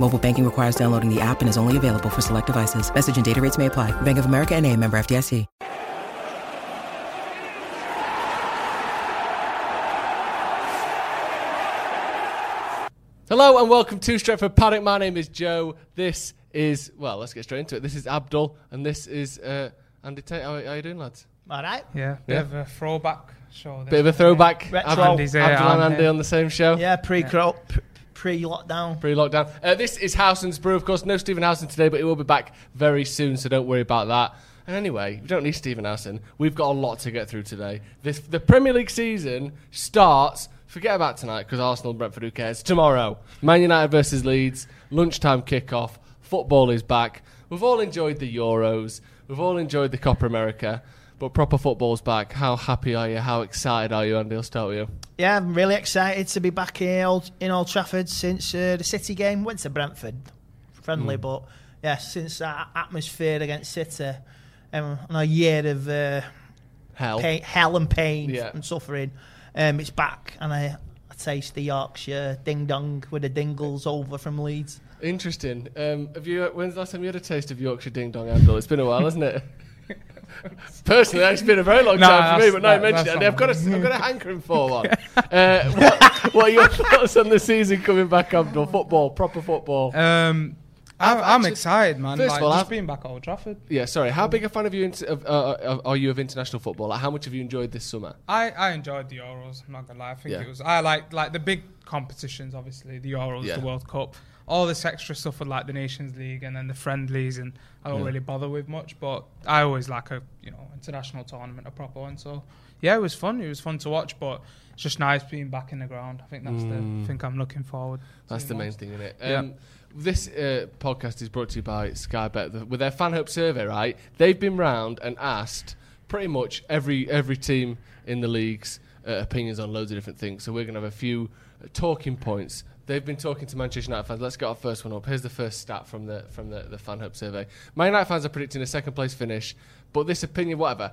Mobile banking requires downloading the app and is only available for select devices. Message and data rates may apply. Bank of America and a member FDIC. Hello and welcome to Stretford Paddock. My name is Joe. This is, well, let's get straight into it. This is Abdul and this is uh, Andy Tate. How, how are you doing, lads? All right. Yeah, bit Yeah. of a throwback show. Bit of a throwback. Retro. Abdul, Andy's here, Abdul and I'm Andy here. on the same show. Yeah, pre pre lockdown. Pre lockdown. Uh, this is Howson's Brew, of course. No Stephen Howson today, but he will be back very soon, so don't worry about that. And anyway, we don't need Stephen Howson. We've got a lot to get through today. This, the Premier League season starts. Forget about tonight because Arsenal, Brentford, who cares? Tomorrow, Man United versus Leeds, lunchtime kickoff. Football is back. We've all enjoyed the Euros. We've all enjoyed the Copa America. But proper football's back. How happy are you? How excited are you, Andy? I'll start with you. Yeah, I'm really excited to be back here Old, in Old Trafford since uh, the City game. Went to Brentford, friendly, Hmm. but yeah, since that atmosphere against City, um, and a year of uh, Hell. pain, hell and pain Yeah. and suffering, um, it's back, and I, I taste the Yorkshire ding dong with the dingles over from Leeds. Interesting. Um, have you? When's the last time you had a taste of Yorkshire Ding Dong Abdul? It's been a while, hasn't it? Personally, it's been a very long No, time for me, but that- mentioned it, and I've got a, I've got a hankering for one. Uh, what, what are your thoughts on the season coming back, Abdul? Football, proper football. Um, I'm, I'm excited, man. First of all, just I've- being back at Old Trafford. yeah, sorry. How big a fan of you of, uh, of, are you of international football? Like, how much have you enjoyed this summer? I, I enjoyed the Euros. I'm not gonna lie. I think Yeah. it was. I like like the big competitions. Obviously, the Euros, Yeah. the World Cup, all this extra stuff with like the Nations League and then the friendlies, and I don't Yeah. really bother with much. But I always like a you know international tournament, a proper one. So yeah, it was fun. It was fun to watch, but it's just nice being back in the ground. I think that's Mm. the thing I'm looking forward. That's to the main thing, isn't it? Yeah. Um, This uh, podcast is brought to you by Sky Bet The- with their fan hope survey. Right, they've been round and asked pretty much every every team in the league's uh, opinions on loads of different things. So we're going to have a few uh, talking points. They've been talking to Manchester United fans. Let's get our first one up. Here's the first stat from the from the, the fan Hope survey. Man United fans are predicting a second place finish, but this opinion, whatever,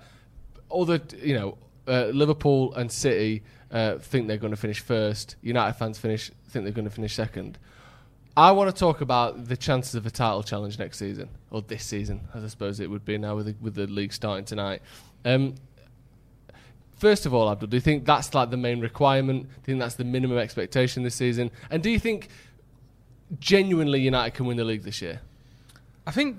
the you know uh, Liverpool and City uh, think they're going to finish first. United fans finish think they're going to finish second. I want to talk about the chances of a title challenge next season or this season, as I suppose it would be now with the, with the league starting tonight. Um, first of all, Abdul, do you think that's like the main requirement? Do you think that's the minimum expectation this season? And do you think genuinely United can win the league this year? I think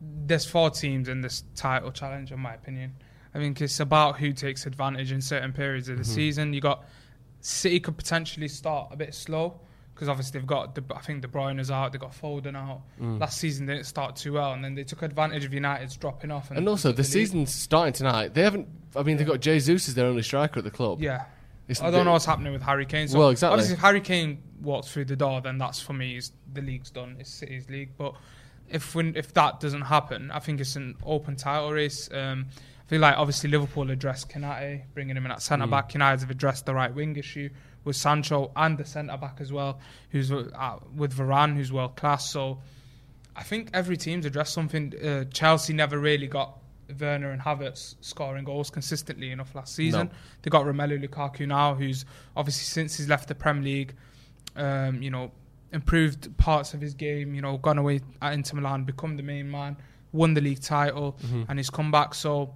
there's four teams in this title challenge, in my opinion. I think it's about who takes advantage in certain periods of the mm-hmm. season. You got City could potentially start a bit slow because obviously they've got the, I think De Bruyne is out, they've got Foden out. Mm. Last season they didn't start too well, and then they took advantage of United's dropping off. And also, took the season's starting tonight. They haven't. I mean, they've got Jesus as their only striker at the club. Yeah. It's I don't know what's happening with Harry Kane. So Well, exactly. Obviously, if Harry Kane walks through the door, then that's for me. Is the league's done. It's City's league. But if when, if that doesn't happen, I think it's an open title race. Um, I feel like obviously Liverpool addressed Konaté, bringing him in at centre Mm. back. United have addressed the right wing issue with Sancho and the centre back as well, who's uh, with Varane, who's world class. So I think every team's addressed something. Uh, Chelsea never really got Werner and Havertz scoring goals consistently enough last season. They got Romelu Lukaku now, who's obviously since he's left the Premier League, um, you know, improved parts of his game. You know, gone away at Inter Milan, become the main man, won the league title, and he's come back. So.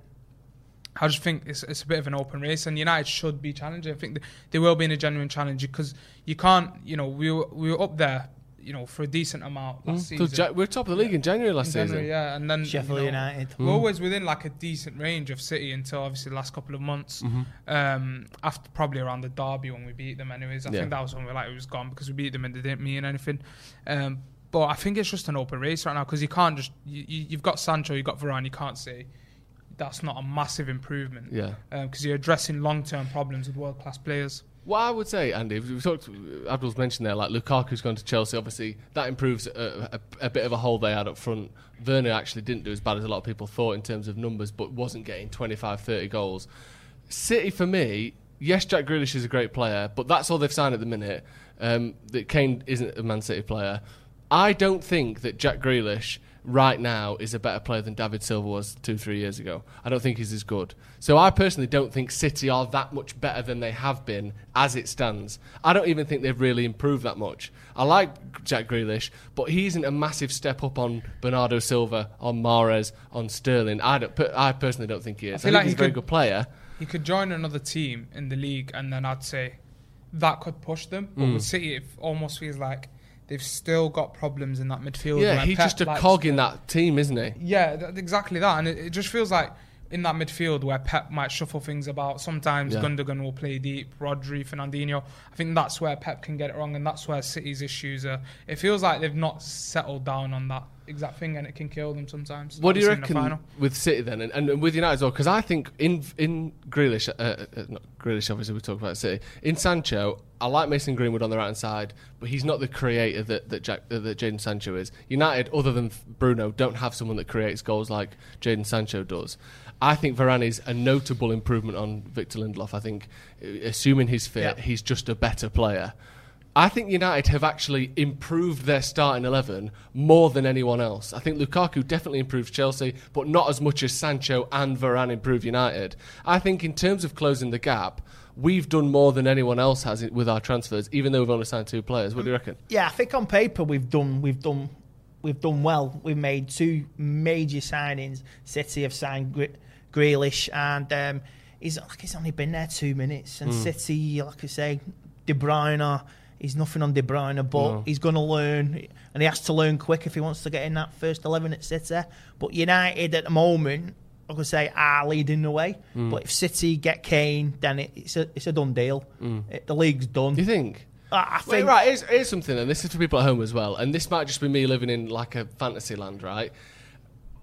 I just think it's, it's a bit of an open race, and United should be challenging. I think th- they will be in a genuine challenge because you can't, you know, we were, we were up there, you know, for a decent amount last So season. Ja- we're top of the league in January last In January, season. yeah, and then Sheffield you know, United. We're always within like a decent range of City until obviously the last couple of months. Um, after probably around the derby when we beat them, anyways. I Yeah. think that was when we were like it was gone because we beat them and they didn't mean anything. Um, but I think it's just an open race right now because you can't just you, you, you've got Sancho, you've got Varane. You can't say that's not a massive improvement. Yeah. because you're addressing long-term problems with world-class players. What I would say, Andy, we talked. Abdul's mentioned there, like Lukaku's gone to Chelsea. Obviously, that improves a, a, a bit of a hole they had up front. Werner actually didn't do as bad as a lot of people thought in terms of numbers, but wasn't getting 25, 30 goals. City, for me, yes, Jack Grealish is a great player, but that's all they've signed at the minute. Um, that Kane isn't a Man City player. I don't think that Jack Grealish right now is a better player than David Silva was two, three years ago. I don't think he's as good. So I personally don't think City are that much better than they have been as it stands. I don't even think they've really improved that much. I like Jack Grealish, but he isn't a massive step up on Bernardo Silva, on Mahrez, on Sterling. I don't. I personally don't think he is. I, feel think like he's he a very could- good player. He could join another team in the league, and then I'd say that could push them. But Hmm. with City, it almost feels like they've still got problems in that midfield. Yeah, he's Pep just a cog in that team, isn't he? Yeah, th- exactly that, and it, it just feels like in that midfield where Pep might shuffle things about. Sometimes Yeah. Gundogan will play deep, Rodri, Fernandinho. I think that's where Pep can get it wrong, and that's where City's issues are. It feels like they've not settled down on that exact thing, and it can kill them sometimes. What do you Like we see in the reckon with City then, and, and with United as well? Because I think in in Grealish, uh, uh, not Grealish, obviously we talk about City. In Sancho, I like Mason Greenwood on the right hand side, but he's not the creator that that, Jack, uh, that Jadon Sancho is. United, other than Bruno, don't have someone that creates goals like Jadon Sancho does. I think Varane is a notable improvement on Victor Lindelof. I think, uh, assuming he's fit, Yeah. he's just a better player. I think United have actually improved their starting 11 more than anyone else. I think Lukaku definitely improves Chelsea, but not as much as Sancho and Varane improve United. I think in terms of closing the gap, we've done more than anyone else has with our transfers, even though we've only signed two players. What do you reckon? Yeah, I think on paper we've done we've done we've done well. We've made two major signings. City have signed Gre- Grealish, and um, he's like he's only been there two minutes. And City, like I say, De Bruyne. He's nothing on De Bruyne, but No. he's going to learn, and he has to learn quick if he wants to get in that first eleven at City. But United at the moment, I say, are leading the way. Mm. But if City get Kane, then it, it's a it's a done deal. Mm. It- the league's done. Do you think? I, I Wait, right, here's, here's something, and this is for people at home as well, and this might just be me living in like a fantasy land, right?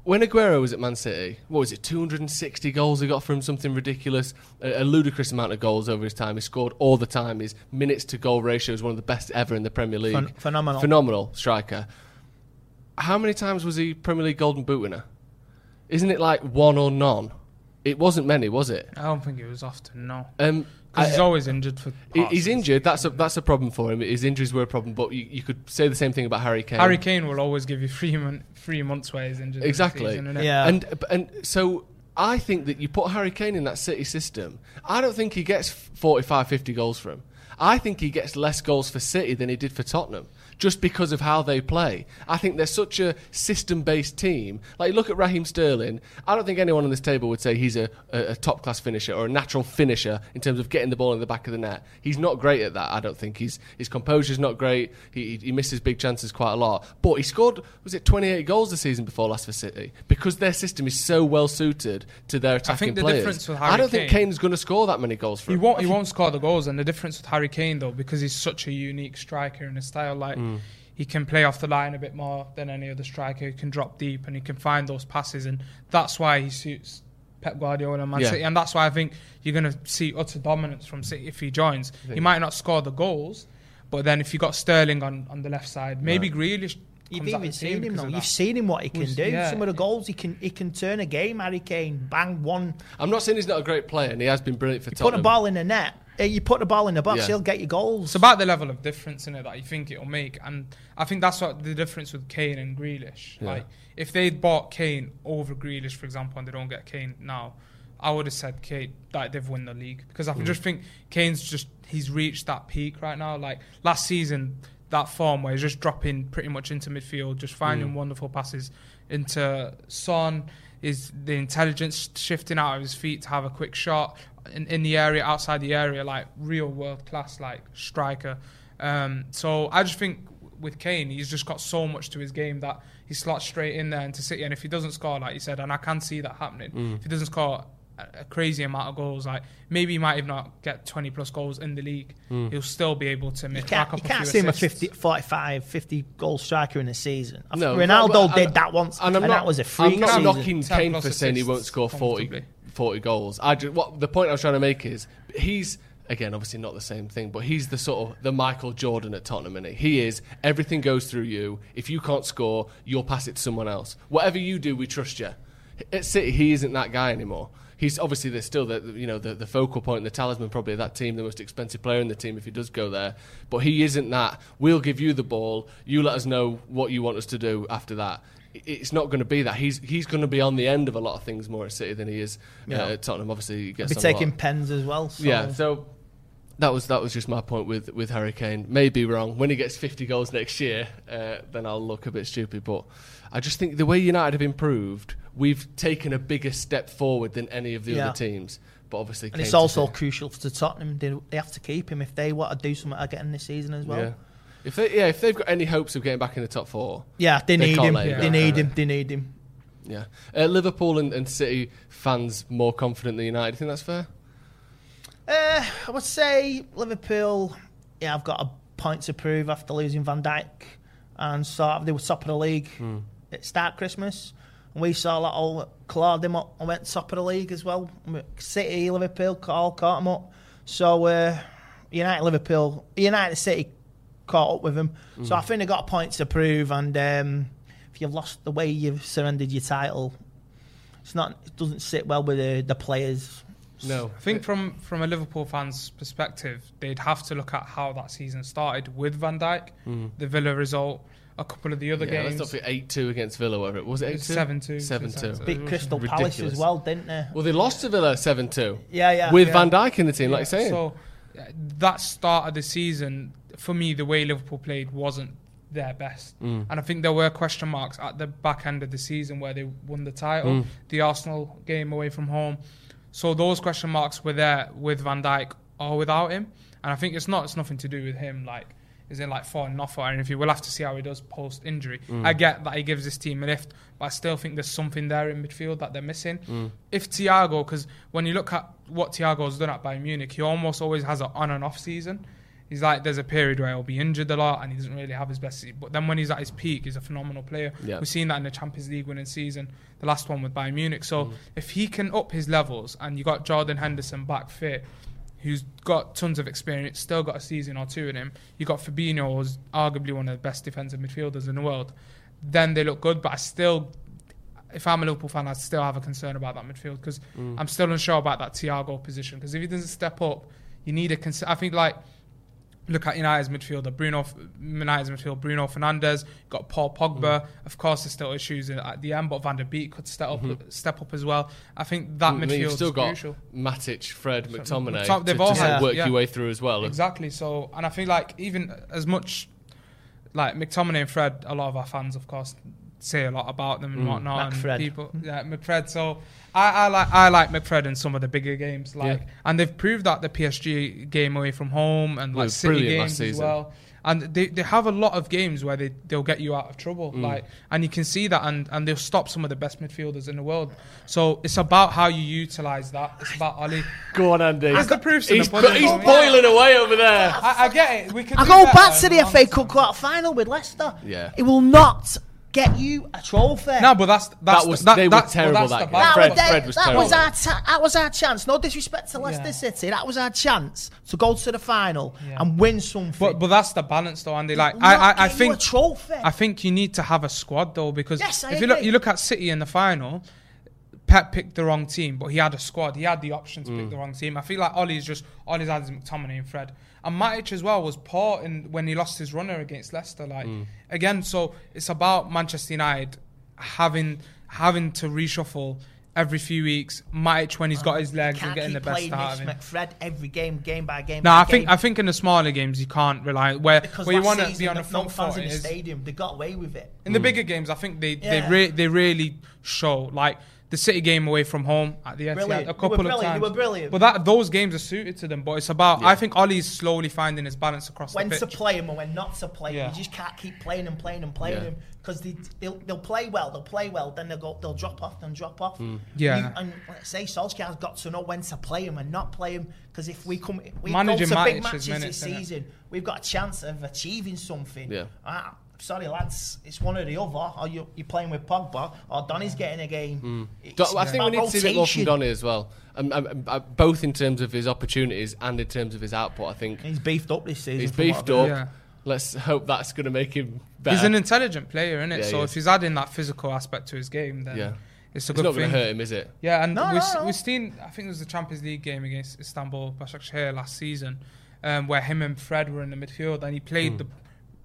When Aguero was at Man City, what was it, 260 goals he got from something ridiculous, a, a ludicrous amount of goals over his time. He scored all the time. His minutes to goal ratio is one of the best ever in the Premier League. Phen- phenomenal. Phenomenal striker. How many times was he Premier League Golden Boot winner? Isn't it like one or none? It wasn't many, was it? I don't think it was often, no. Um, Because he's always injured for. he- He's injured. That's a that's a problem for him. His injuries were a problem, but you, you could say the same thing about Harry Kane. Harry Kane will always give you three, mon- three months where he's injured. Exactly. season. Yeah. And and so I think that you put Harry Kane in that City system. I don't think he gets 45, 50 goals for him. I think he gets less goals for City than he did for Tottenham, just because of how they play. I think they're such a system-based team. Like look at Raheem Sterling. I don't think anyone on this table would say he's a, a, a top-class finisher or a natural finisher in terms of getting the ball in the back of the net. He's not great at that. I don't think he's his composure's not great. He, he misses big chances quite a lot. But he scored was it 28 goals the season before last for City because their system is so well suited to their attacking the players. difference with I don't think Kane's going to score that many goals for He him. won't. He won't score the goals, and the difference with Harry Kane though, because he's such a unique striker in his style, like Mm. He can play off the line a bit more than any other striker. He can drop deep, and he can find those passes, and that's why he suits Pep Guardiola and Man Yeah. City, and that's why I think you're going to see utter dominance from City if he joins. He might not score the goals, but then if you got Sterling on, on the left side, maybe Grealish. You've even seen him though. You've seen him what he can Was- do. yeah. Some of the goals he can he can turn a game. Harry Kane bang one, I'm not saying he's not a great player, and he has been brilliant for put Tottenham. Put a ball in the net. Uh, You put the ball in the box, Yeah. he'll get your goals. It's about the level of difference in it that you think it'll make, and I think that's what the difference with Kane and Grealish. Yeah. Like, if they'd bought Kane over Grealish, for example, and they don't get Kane now, I would have said Kane that they've won the league because I just think Kane's just he's reached that peak right now. Like last season, that form where he's just dropping pretty much into midfield, just finding wonderful passes into Son. Is the intelligence shifting out of his feet to have a quick shot in, in the area, outside the area, like real world class, like striker. Um, so I just think with Kane, he's just got so much to his game that he slots straight in there into City. And if he doesn't score, like you said, and I can see that happening, if he doesn't score a, a crazy amount of goals, like maybe he might even not get 20 plus goals in the league, he'll still be able to You make can't, rack up you can't few see him a assists. 50, 45, 50 goal striker in a season. I No, Ronaldo but- but- did that once, and, I'm not, that was a freak I'm not season. knocking Kane for saying he won't score 40, comfortably. 40 goals. I just, what the point I was trying to make is he's again obviously not the same thing, but he's the sort of the Michael Jordan at Tottenham. And he is everything goes through you. If you can't score, you'll pass it to someone else. Whatever you do, we trust you. At City, he isn't that guy anymore. He's obviously there's still the you know the, the focal point, the talisman probably of that team, the most expensive player in the team if he does go there. But he isn't that. We'll give you the ball. You let us know what you want us to do after that. It's not going to be that. He's he's going to be on the end of a lot of things more at City than he is uh, at Tottenham. Obviously, he gets Be taking pens as well. So. Yeah, so that was that was just my point with with Harry Kane. May be wrong. When he gets 50 goals next year, uh, then I'll look a bit stupid. But I just think the way United have improved, we've taken a bigger step forward than any of the Yeah. other teams. But obviously, And Kane it's also crucial to Tottenham. They, they have to keep him if they want to do something again this season as well. yeah. If they yeah if they've got any hopes of getting back in the top four, Yeah, they, They need him. him They need him. They need him. yeah. Uh, Liverpool and, and City fans more confident than United. I think that's fair? Uh, I would say Liverpool. Yeah, I've got a point to prove after losing Van Dijk, and sort of they were top of the league at start Christmas. And we saw that all clawed them up and went top of the league as well. City, Liverpool, all caught them up. So uh, United, Liverpool, United, City caught up with them. So I think they got a point to prove. And um, if you've lost the way you've surrendered your title, it's not. It doesn't sit well with the, the players. No, I think from from a Liverpool fan's perspective, they'd have to look at how that season started with Van Dijk, the Villa result, a couple of the other Mm. yeah, let's games. not forget eight two against Villa. Whatever it was, it eight two, 7-2, seven two. 7-2. Beat Crystal Palace as well, didn't they? Well, they lost to Villa seven two. Yeah, yeah. with yeah. Van Dijk in the team, like Yeah, you're saying. So that start of the season, for me, the way Liverpool played wasn't their best, Mm. and I think there were question marks at the back end of the season where they won the title, Mm. the Arsenal game away from home. So those question marks were there with Van Dijk or without him, and I think it's not. It's nothing to do with him. Like. Is in like falling off or anything. We'll have to see how he does post injury. Mm. I get that he gives this team a lift, but I still think there's something there in midfield that they're missing. Mm. If Thiago, because when you look at what Thiago's done at Bayern Munich, he almost always has an on and off season. He's like there's a period where he'll be injured a lot and he doesn't really have his best. But then when he's at his peak, he's a phenomenal player. Yeah. We've seen that in the Champions League winning season, the last one with Bayern Munich. So Mm. if he can up his levels and you got Jordan Henderson back fit, who's got tons of experience, still got a season or two in him. You got Fabinho, who's arguably one of the best defensive midfielders in the world. Then they look good, but I still, if I'm a Liverpool fan, I still have a concern about that midfield because mm. I'm still unsure about that Thiago position. Because if he doesn't step up, you need a. Cons- I think like look at United's midfielder, Bruno, United's midfield, Bruno Fernandes, got Paul Pogba. Mm. Of course, there's still issues at the end, but Van der Beek could step up, mm-hmm. step up as well. I think that mm, mean, midfield you've still is got crucial. Matic, Fred, McTominay McTom- to, they've to all of had- work yeah. your way through as well. Exactly. So, and I feel like even as much like McTominay and Fred, a lot of our fans, of course, say a lot about them and whatnot. McFred. And people, yeah, McFred. So I, I like I like McFred in some of the bigger games, like, Yeah. and they've proved that the PSG game away from home and like City brilliant last games as well. And they, they have a lot of games where they they'll get you out of trouble, Mm. like, and you can see that, and, and they'll stop some of the best midfielders in the world. So it's about how you utilize that. It's about Ali. Go on, Andy. There's the proofs in He's, the he's I mean. boiling away over there. I, I get it. We could I go back to in the FA. Cup quarter final with Leicester. Yeah. It will not get you a trophy. No, but that's that's That was- that, they were terrible, that's that the game. that, Fred- was, part. Fred was that, terrible. was our ta- that was our chance. No disrespect to Leicester Yeah. City. That was our chance to go to the final Yeah. and win something. But but that's the balance though, Andy. Like I, I, I get you think a trophy. I think you need to have a squad though because Yes, I if you look you look at City in the final, Pep picked the wrong team, but he had a squad. He had the option to Mm. pick the wrong team. I feel like Ollie's just Ollie's he's had is McTominay and Fred. And Matic as well was poor in when he lost his runner against Leicester. Like Mm. again, so it's about Manchester United having having to reshuffle every few weeks. Matic when he's got his legs and Can't getting the best out of Mitch him. McFred every game, game by game. No, by I think game. I think in the smaller games you can't rely where because where you want to be on a no front fans foot. in the stadium. They got away with it. In the bigger games, I think they they, Yeah. re- they really show like the City game away from home at the Etihad Brilliant. a They were couple of brilliant. They were brilliant. But that those games are suited to them. But it's about I think Ollie's slowly finding his balance across when the to play him and when not to play Yeah. him. You just can't keep playing and playing and playing Yeah. him because they, they'll, they'll play well, they'll play well, then they'll go, they'll drop off, then drop off. Hmm. Yeah. You- and let's say Solskjaer's got to know when to play him and not play him because if we come, if we Managing go to big Matic's matches minutes, this season, we've got a chance of achieving something. Yeah. Ah, sorry lads, it's one or the other. Or you, you're playing with Pogba, or Donny's getting a game. It's Do- I think we about need to see a bit more from. Donny as well, um, um, uh, both in terms of his opportunities and in terms of his output. I think He's beefed up this season. he's beefed up. Yeah. Let's hope that's going to make him better. He's an intelligent player, isn't it? Yeah, he so is. if he's adding that physical aspect to his game, then Yeah. it's a it's good not thing. going to hurt him, is it? Yeah, and No, we've, no, no. we've seen, I think it was the Champions League game against Istanbul Başakşehir last season, um, where him and Fred were in the midfield, and he played Hmm. the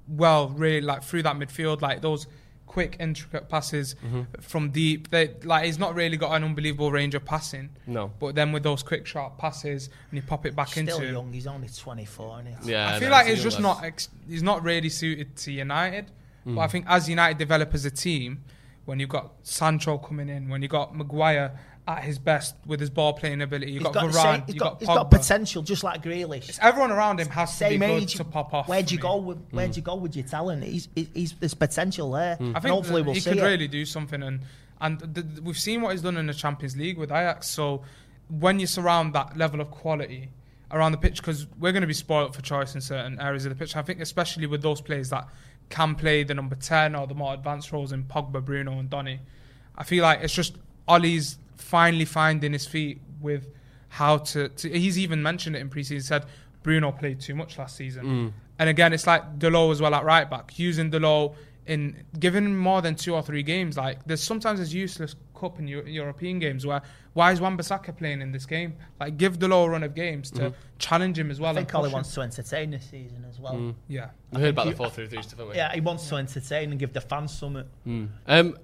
well, really like through that midfield, like those quick, intricate passes Mm-hmm. from deep. They like he's not really got an unbelievable range of passing, No. but then with those quick, sharp passes, and you pop it back Still into. Still young. He's only 24, isn't he? Yeah, I feel know, like he's just lad. not ex- he's not really suited to United. But Mm. I think as United develop as a team, when you've got Sancho coming in, when you've got Maguire at his best with his ball playing ability, you've He's got, got, the Varane, same, he's you've got, got, he's got potential, just like Grealish. It's everyone around him has Same to be good age. to pop off. Where'd you go with mm. Where'd you go with your talent? He's, he's, he's there's potential there. Mm. I think hopefully we'll he see could it. really do something, and and th- th- we've seen what he's done in the Champions League with Ajax. So when you surround that level of quality around the pitch, because we're going to be spoiled for choice in certain areas of the pitch. I think especially with those players that can play the number ten or the more advanced roles in Pogba, Bruno, and Donny. I feel like it's just Ollie's finally finding his feet with how to. to he's even mentioned it in preseason. He said Bruno played too much last season, mm. and again, it's like Dalot as well at right back, using Dalot in giving him more than two or three games. Like there's sometimes there's useless cup and Eu- European games where why is Wan-Bissaka playing in this game? Like give Dalot a run of games to mm-hmm. challenge him as well. I think and Ollie push him. wants to entertain this season as well. Mm. Yeah. We heard about the 4 3 3 stuff, haven't we? Yeah, he wants to entertain and give the fans something. Mm. Um,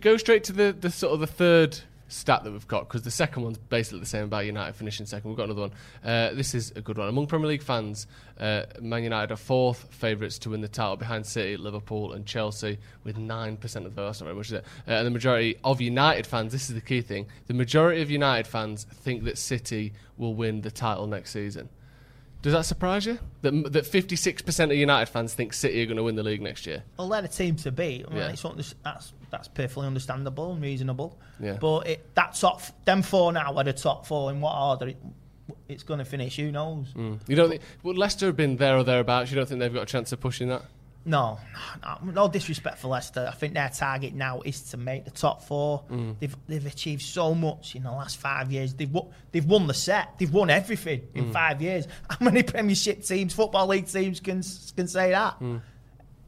go straight to the, the sort of the third stat that we've got because the second one's basically the same about United finishing second. We've got another one. Uh, this is a good one. Among Premier League fans, uh, Man United are fourth favourites to win the title behind City, Liverpool, and Chelsea with nine percent of the vote. That's not very much, is it? Uh, and the majority of United fans. This is the key thing. The majority of United fans think that City will win the title next season. Does that surprise you? That that fifty six percent of United fans think City are going to win the league next year. Well, they're the team to beat. I mean, Yeah. it's under- that's that's perfectly understandable and reasonable. Yeah. But it, that top, them four now are the top four. In what order it, it's going to finish? Who knows? You don't think? Well, Leicester have been there or thereabouts. You don't think they've got a chance of pushing that? No, no, no disrespect for Leicester. I think their target now is to make the top four. Mm. They've they've achieved so much in the last five years. They've won, they've won the set. They've won everything in Mm. five years. How many Premiership teams, football league teams can can say that? Mm.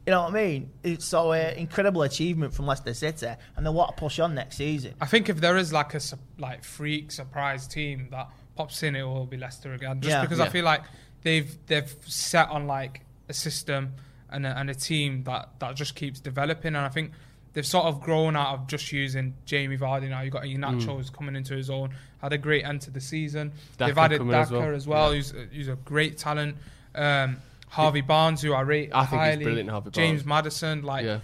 You know what I mean? It's so uh, incredible achievement from Leicester City, and they want to push on next season. I think if there is like a like freak surprise team that pops in, it will be Leicester again. Just Yeah. because Yeah. I feel like they've they've set on like a system and a, and a team that that just keeps developing, and I think they've sort of grown out of just using Jamie Vardy. Now you've got Iheanacho who's coming into his own, had a great end to the season. they've added coming as Daka well. as well, Yeah. who's who's a great talent. Um, Harvey Barnes, who I rate I think he's highly. brilliant, Harvey James Barnes. Maddison, like Yeah.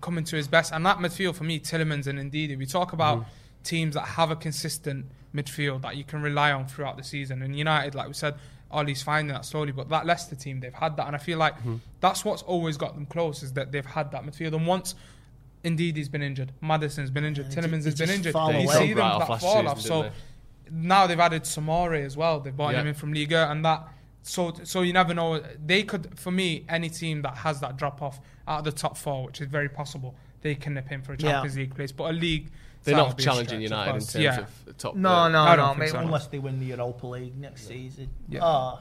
coming to his best. And that midfield for me, Tielemans and Ndidi, we talk about Mm-hmm. teams that have a consistent midfield that you can rely on throughout the season. And United, like we said, Ollie's finding that slowly, but that Leicester team, they've had that. And I feel like Mm-hmm. that's what's always got them close is that they've had that midfield. And once Ndidi's been injured, Maddison's been injured, Yeah, they Tielemans just- has been just injured, fall you away. see them Right off that last fall season, off. So didn't now they've added Soumaré as well. They've brought him in from Liga, and that so so you never know. They could, for me, any team that has that drop off out of the top four, which is very possible, they can nip in for a Yeah. Champions League place. But a league, They're not would be a challenging United in terms yeah. of the top. No, no, I no, mate. so, no. Unless they win the Europa League next season. Yeah. Oh,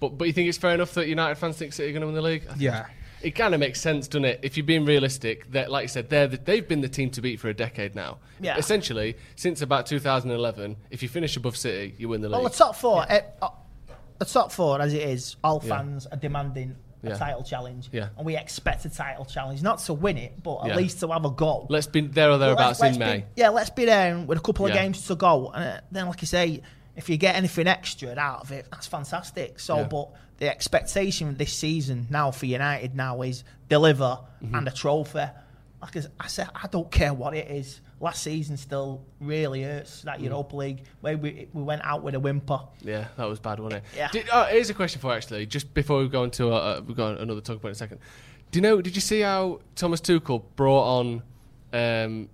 But but you think it's fair enough that United fans think City are going to win the league? Yeah. it kind of makes sense, doesn't it? If you're being realistic, that like I said, they're the, they've been the team to beat for a decade now. Yeah. Essentially, since about 2011, if you finish above City, you win the league. Well, the top four, eh, uh, the top four as it is, all Yeah. fans are demanding a Yeah. title challenge, Yeah. and we expect a title challenge, not to win it, but at Yeah. least to have a goal. Let's be there or thereabouts let's- in let's May. Be, yeah, let's be there with a couple of games to go, and uh, then, like you say, if you get anything extra out of it, that's fantastic. So, but the expectation this season now for United now is deliver Mm-hmm. and a trophy. Like I said, I don't care what it is. Last season still really hurts that Mm. Europa League where we we went out with a whimper. Yeah, that was bad, wasn't it? Yeah. Did, oh, here's a question for you, actually, just before we go into uh, uh, we go on another talk point in a second. Do you know? Did you see how Thomas Tuchel brought on um,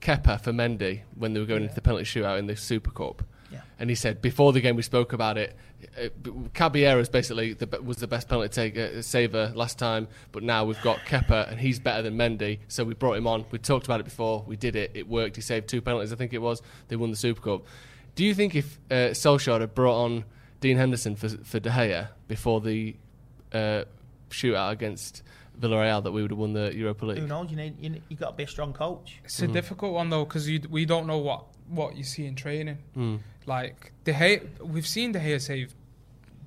Kepa for Mendy when they were going into the penalty shootout in the Super Cup? Yeah. And he said before the game we spoke about it. Uh, Caballero's basically the, was the best penalty take, uh, saver last time, but now we've got Kepa and he's better than Mendy, so we brought him on. We talked about it before, we did it, it worked. He saved two penalties, I think it was. They won the Super Cup. Do you think if uh, Solskjaer had brought on Dean Henderson for for De Gea before the uh, shootout against Villarreal, that we would have won the Europa League? Who knows? You need you, you got to be a strong coach. It's a difficult one though because we don't know what what you see in training. Like De Gea, we've seen De Gea save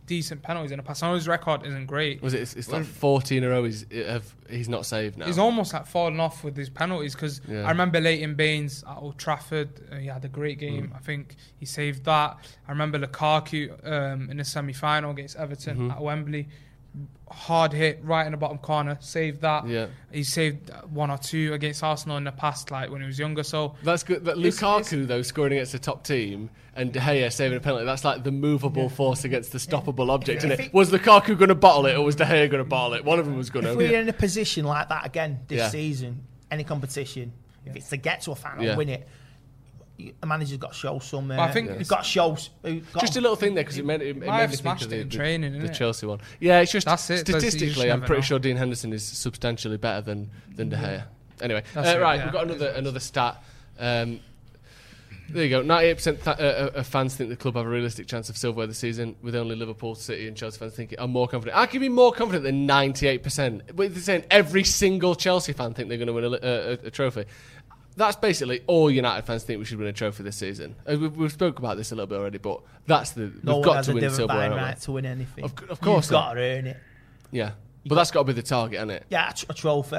decent penalties in the past. I know his record isn't great. Was it? It's, it's like 40 in a row. He's have, he's not saved now. He's almost like fallen off with his penalties because Yeah. I remember Leighton Baines at Old Trafford. Uh, he had a great game. I think he saved that. I remember Lukaku um, in the semi final against Everton at Wembley. Hard hit right in the bottom corner, saved that. Yeah. He saved one or two against Arsenal in the past, like when he was younger. So That's good. But It's- Lukaku though scoring against the top team and De Gea saving a penalty. That's like the movable force against the stoppable object, Yeah. isn't it? Was Lukaku going to bottle it or was De Gea going to bottle it? One of them was going to. If we're in a position like that again this Yeah. season, any competition, if it's to get to a final, Yeah. win it, you- the manager's got to show some. Uh, I think you've it's- got to show. got Just a little thing there because it made, it, it might made have me think smashed of it the, in the- training, the innit? Chelsea one. Yeah, it's just That's it, but just statistically, I'm pretty know. sure Dean Henderson is substantially better than than De Gea. Anyway, That's uh, it, right, yeah. we've got another another stat. Um, there you go. Ninety-eight percent th- uh, of fans think the club have a realistic chance of silverware this season, with only Liverpool, City, and Chelsea fans thinking I'm more confident. I can be more confident than ninety-eight percent. But they're saying every single Chelsea fan think they're going to win a, a, a trophy. That's basically all United fans think we should win a trophy this season. Uh, we've, we've spoke about this a little bit already, but that's the no we've got to win divine silverware. haven't we? right to win anything. Of of course you've got to earn it. Yeah, but that's got to be the target, isn't it? Yeah, a, tr- a trophy.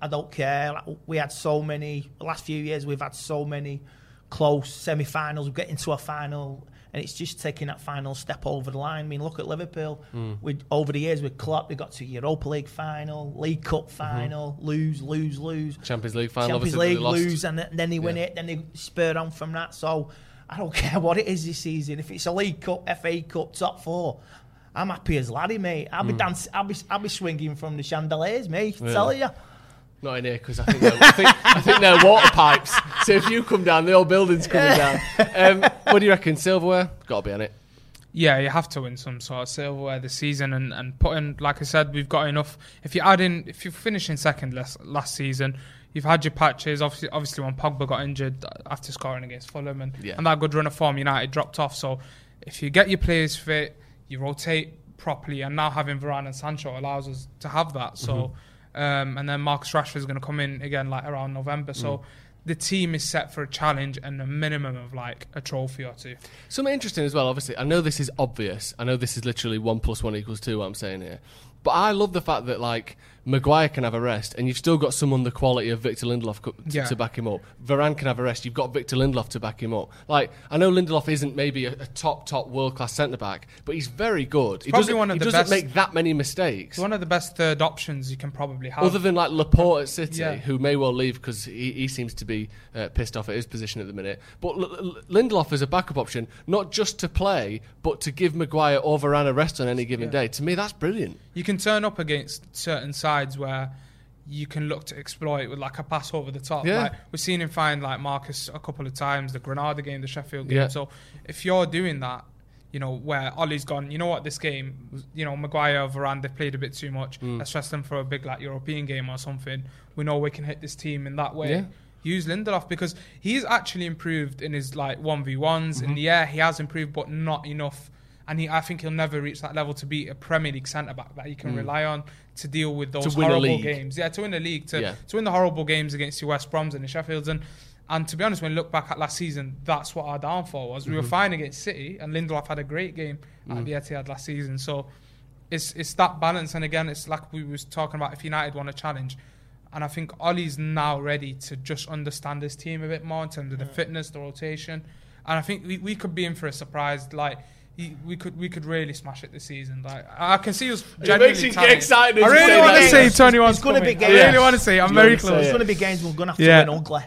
I- don't care. Like, we had so many. The last few years, we've had so many close semi-finals. We get into a final, and it's just taking that final step over the line. I mean, look at Liverpool. Hmm. We over the years with Klopp, we got to Europa League final, League Cup final, lose, lose, lose. Champions League final, Champions League lost. lose, and then they win Yeah. it. Then they spur on from that. So I don't care what it is this season. If it's a League Cup, FA Cup, top four. I'm happy as laddie, mate. I'll be dancing. I'll be, I'll be swinging from the chandeliers, mate. Tell you. Not in here because I think I think, I think they're water pipes. So if you come down, the whole building's coming down. Um, what do you reckon? Silverware? Got to be on it. Yeah, you have to win some sort of silverware this season and, and put in, like I said, we've got enough. If you add in, if you're finishing second last, last season, you've had your patches. Obviously, obviously when Pogba got injured after scoring against Fulham and, Yeah. and that good run of form, United dropped off. So if you get your players fit, you rotate properly, and now having Varane and Sancho allows us to have that. So, um, and then Marcus Rashford is going to come in again like around November. So. The team is set for a challenge and a minimum of like a trophy or two. Something interesting as well, obviously. I know this is obvious. I know this is literally one plus one equals two, what I'm saying here. But I love the fact that, like, Maguire can have a rest and you've still got someone the quality of Victor Lindelof to, Yeah. to back him up. Varane can have a rest. You've got Victor Lindelof to back him up. Like, I know Lindelof isn't maybe a, a top, top world class centre back, but he's very good. he doesn't, he doesn't make that many mistakes. One of the best third options you can probably have. Other than like Laporte at City, Yeah. who may well leave because he, he seems to be uh, pissed off at his position at the minute. But L- L- Lindelof is a backup option, not just to play, but to give Maguire or Varane a rest on any given day. To me, that's brilliant. You can turn up against certain sides where you can look to exploit with like a pass over the top. Yeah. Like we've seen him find like Marcus a couple of times, the Granada game, the Sheffield game. Yeah. So if you're doing that, you know, where Ollie's gone, you know what, this game, you know, Maguire, Varane, they've played a bit too much. Mm. Let's rest them for a big like European game or something. We know we can hit this team in that way. Yeah. Use Lindelof because he's actually improved in his like one v ones Mm-hmm. in the air. He has improved, but not enough and he, I think he'll never reach that level to be a Premier League centre back that you can rely on to deal with those horrible games. Yeah, to win the league, to, Yeah. to win the horrible games against the West Broms and the Sheffields. And, and to be honest, when you look back at last season, that's what our downfall was. We were fine against City, and Lindelof had a great game at the Etihad last season. So it's it's that balance. And again, it's like we was talking about if United want a challenge. And I think Ollie's now ready to just understand his team a bit more in terms of the fitness, the rotation. And I think we, we could be in for a surprise. Like he, we could we could really smash it this season. Like I can see us. genuinely makes you get excited I really want to see Tony wants it's gonna be games. I really want to see. I'm very close. It's going to be games we're going to have to Yeah. win ugly.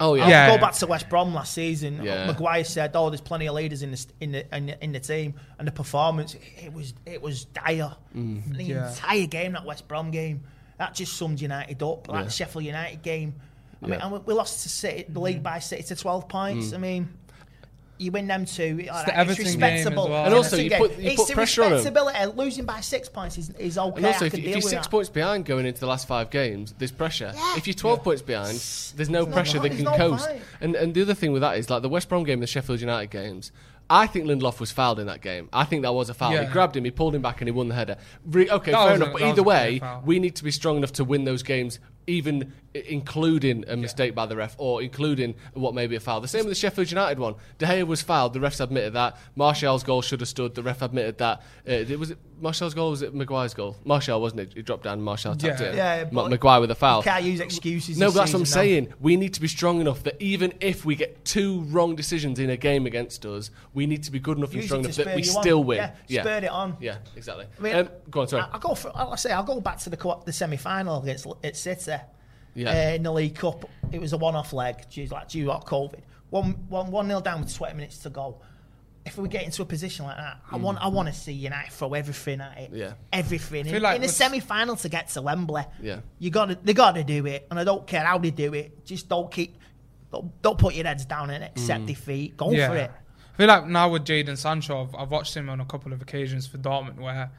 Oh yeah. I'll Yeah, go back to West Brom last season. Yeah. Maguire said, "Oh, there's plenty of leaders in the in the in the, in the team, and the performance it was it was dire. Mm. The Yeah. entire game, that West Brom game, that just summed United up. Like Yeah. the Sheffield United game. I mean, and we, we lost to City, the league by City to 12 points. Mm. I mean. You win them two. It's, the Everton game respectable. well. And also, you game. put- you it's put pressure on 'em. respectability. Losing by six points is, is okay. And also, I if, can if deal you're six that. points behind going into the last five games, there's pressure. Yeah. If you're 12 points behind, there's no There's pressure point, that can there's no coast. point. And and the other thing with that is like the West Brom game, and the Sheffield United games. I think Lindelof was fouled in that game. I think that was a foul. Yeah. He grabbed him, he pulled him back, and he won the header. Re- okay, That fair was a- enough. But either way, we need to be strong enough to win those games, even including a mistake by the ref or including what may be a foul. The same with the Sheffield United one. De Gea was fouled. The refs admitted that. Martial's goal should have stood. The ref admitted that. Uh, was it Martial's goal? or Was it Maguire's goal? Martial wasn't it? He dropped down. Martial tapped Yeah. it. in. Yeah, Ma- Maguire with a foul. You can't use excuses. No, but that's what I'm season, no. saying. We need to be strong enough that even if we get two wrong decisions in a game against us, we need to be good enough and strong enough that we spur on. still win. Yeah, yeah. spurred it on. Yeah, exactly. I mean, um, go on, sorry. I, will go for. I'll say I'll go back to the co- the semi final against at City. Yeah. Uh, in the League Cup, it was a one off leg due like due to COVID. One one one nil down with twenty minutes to go. If we get into a position like that, I want I want to see United throw everything at it. Mm. Yeah. everything in, like in the semi final to get to Wembley. Yeah. you got to they got to do it, and I don't care how they do it. Just don't keep don't, don't put your heads down and accept Mm. defeat. Go Yeah. for it. I feel like now with Jadon Sancho, I've, I've watched him on a couple of occasions for Dortmund where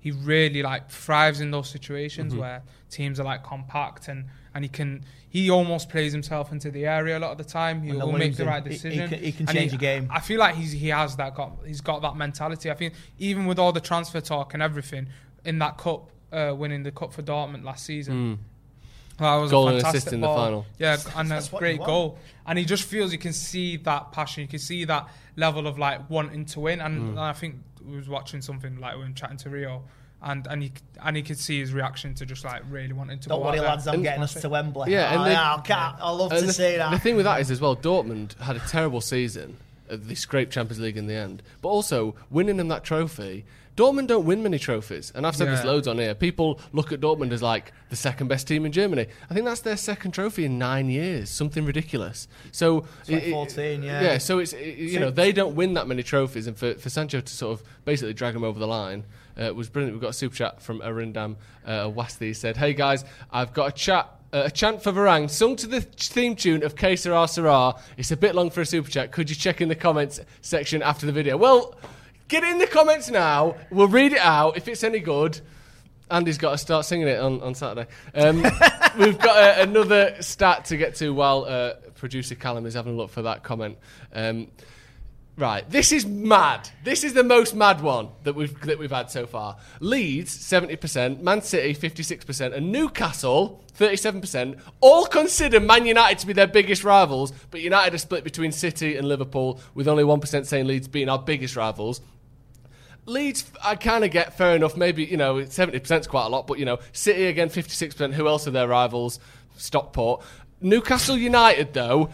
he really like thrives in those situations Mm-hmm. where teams are like compact and and he can he almost plays himself into the area a lot of the time. He will make the losing, right he- he decision. can- he can And change a game. I feel like he's he has that got he's got that mentality. I think even with all the transfer talk and everything in that cup, uh, winning the cup for Dortmund last season. That was. Goal a and fantastic assist in the final. Yeah, and a That's what great goal. And he just feels you can see that passion. You can see that level of like wanting to win. And, Hmm. and I think we was watching something like when chatting to Rio, and and he and he could see his reaction to just like really wanting to. Don't go worry, out there. lads. I'm And- getting us to Wembley. Yeah, and oh, they- yeah, I, can't, I love And to the, see that. the thing with that is as well, Dortmund had a terrible season. They scraped Champions League in the end, but also winning them that trophy. Dortmund don't win many trophies, and I've said this loads on here. People look at Dortmund as like the second best team in Germany. I think that's their second trophy in nine years, something ridiculous. So, it- it- 2014, yeah. yeah. So it's it- you know they don't win that many trophies, and for, for Sancho to sort of basically drag them over the line uh, was brilliant. We've got a super chat from Arindam uh, Wasti. He said, "Hey guys, I've got a chat." Uh, a chant for Varane, sung to the theme tune of Que Sera Sera. It's a bit long for a super chat. Could you check in the comments section after the video? Well, get it in the comments now. We'll read it out. If it's any good, Andy's got to start singing it on, on Saturday. Um, we've got uh, another stat to get to while uh, producer Callum is having a look for that comment. Um, right, this is mad. This is the most mad one that we've that we've had so far. Leeds seventy percent, Man City fifty six percent, and Newcastle thirty seven percent. All consider Man United to be their biggest rivals, but United are split between City and Liverpool, with only one percent saying Leeds being our biggest rivals. Leeds, I kind of get fair enough. Maybe you know, seventy percent is quite a lot, but you know, City again, fifty-six percent. Who else are their rivals? Stockport, Newcastle United, though.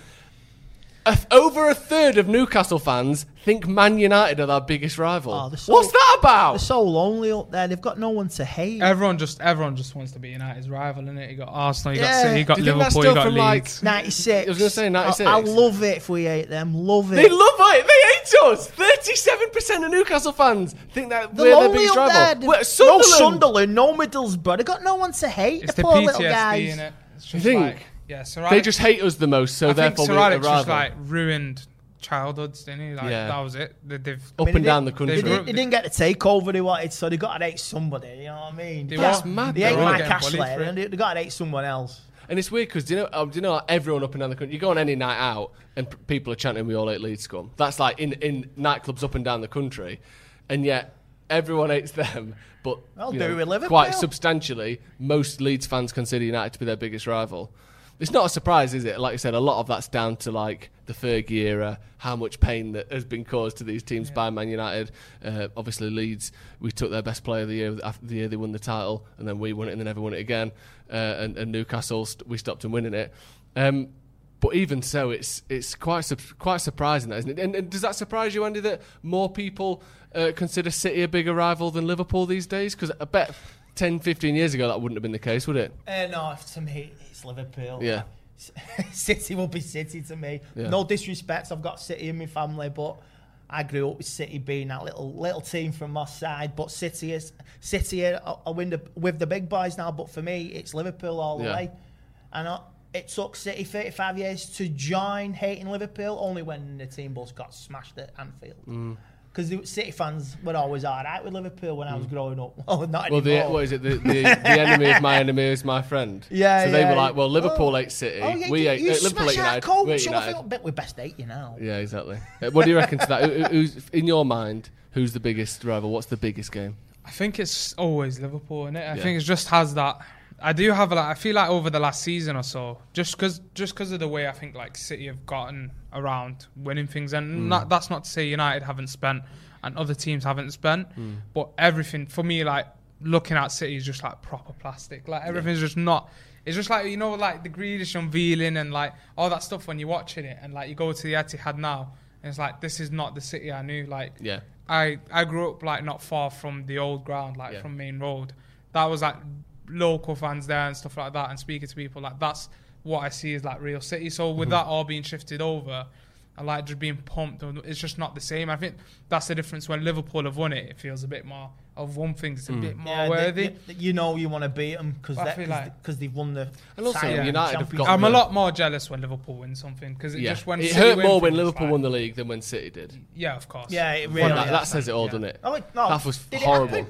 A th- over a third of Newcastle fans think Man United are their biggest rival. Oh, they're so- What's that about? They're so lonely up there. They've got no one to hate. Everyone just everyone just wants to be United's rival, innit? You got Arsenal, you got City, you got Do you think that's Liverpool, you still got from, like, Leeds. 96. I was gonna say 96. I, I love it if we hate them. Love it. They love it. They hate us. Thirty-seven percent of Newcastle fans think that They're we're their lonely biggest up rival. there. We're- No Sunderland. Sunderland, no Middlesbrough. They've got no one to hate. It's the the poor little PTSD guys. in it. It's just think? like yeah, Sir They just hate us the most, so I think therefore Sir we're a Alex rival. just like ruined childhoods, didn't he? Like Yeah. that was it. They, they've Up mean, and down the didn't- country. They, They didn't, they didn't get the takeover they wanted, so they got to hate somebody. You know what I mean? They Yeah. were- mad, They though, hate isn't it? Mike Getting Ashley, bullied for and they, they got to hate someone else. And it's weird because do you know um, do you know like everyone up and down the country? You go on any night out and p- people are chanting "We all hate Leeds scum." That's like in in nightclubs up and down the country. and yet everyone hates them. But Well, you do know, with Liverpool. quite substantially, most Leeds fans consider United to be their biggest rival. It's not a surprise, is it? Like I said, a lot of that's down to like the Fergie era, how much pain that has been caused to these teams by Man United. Uh, obviously, Leeds, we took their best player of the year after the year they won the title, and then we won it and they never won it again. Uh, and, and Newcastle, st- we stopped them winning it. Um, but even so, it's it's quite su- quite surprising, that isn't it? And, and does that surprise you, Andy, that more people uh, consider City a bigger rival than Liverpool these days? Because I bet 10, 15 years ago that wouldn't have been the case, would it? Uh, no, to me, it's Liverpool. Yeah. City will be City to me. Yeah. No disrespect, I've got City in my family, but I grew up with City being that little little team from my side. But City is City are, are win the, with the big boys now. But for me, it's Liverpool all the Yeah. way. And I, it took City 35 years to join hating Liverpool, only when the team bus got smashed at Anfield. Mm. Because City fans were always all right with Liverpool when I was growing up. Oh, not Well, the, what is it? The, the, the enemy of my enemy is my friend. Yeah, So they were like, well, Liverpool Oh. hate City. Oh, yeah, we you, hate you uh, Liverpool hate smash our United. coach. we hate I United. feel, bet we're best eight, you know. Yeah, exactly. Uh, what do you reckon to that? Who- who- Who's in your mind? Who's the biggest rival? What's the biggest game? I think it's always Liverpool, is it? I Yeah. think it just has that. I do have a like. I feel like over the last season or so, just because just because of the way I think like City have gotten around winning things, and mm. not, that's not to say United haven't spent and other teams haven't spent, mm. but everything for me like looking at City is just like proper plastic. Like everything's just not. It's just like you know, like the Grealish unveiling and like all that stuff when you're watching it, and like you go to the Etihad now, and it's like this is not the City I knew. Like Yeah. I I grew up like not far from the old ground, like Yeah. from Maine Road. That was like local fans there and stuff like that, and speaking to people like that's what I see is like real city. So Mm-hmm. with that all being shifted over, and like just being pumped, and it's just not the same. I think that's the difference when Liverpool have won it. It feels a bit more of one thing. It's a Mm. bit more Yeah, they- worthy. you, you know you want to beat them because I feel like- they've won the. And also title, United have got I'm a lot more jealous when Liverpool win something because it yeah. just when it City hurt more when Liverpool like- won the league than when City did. Yeah, of course. Yeah, it Well, really. that, that is. says it all, Yeah. doesn't it? Oh, no, That was did it horrible.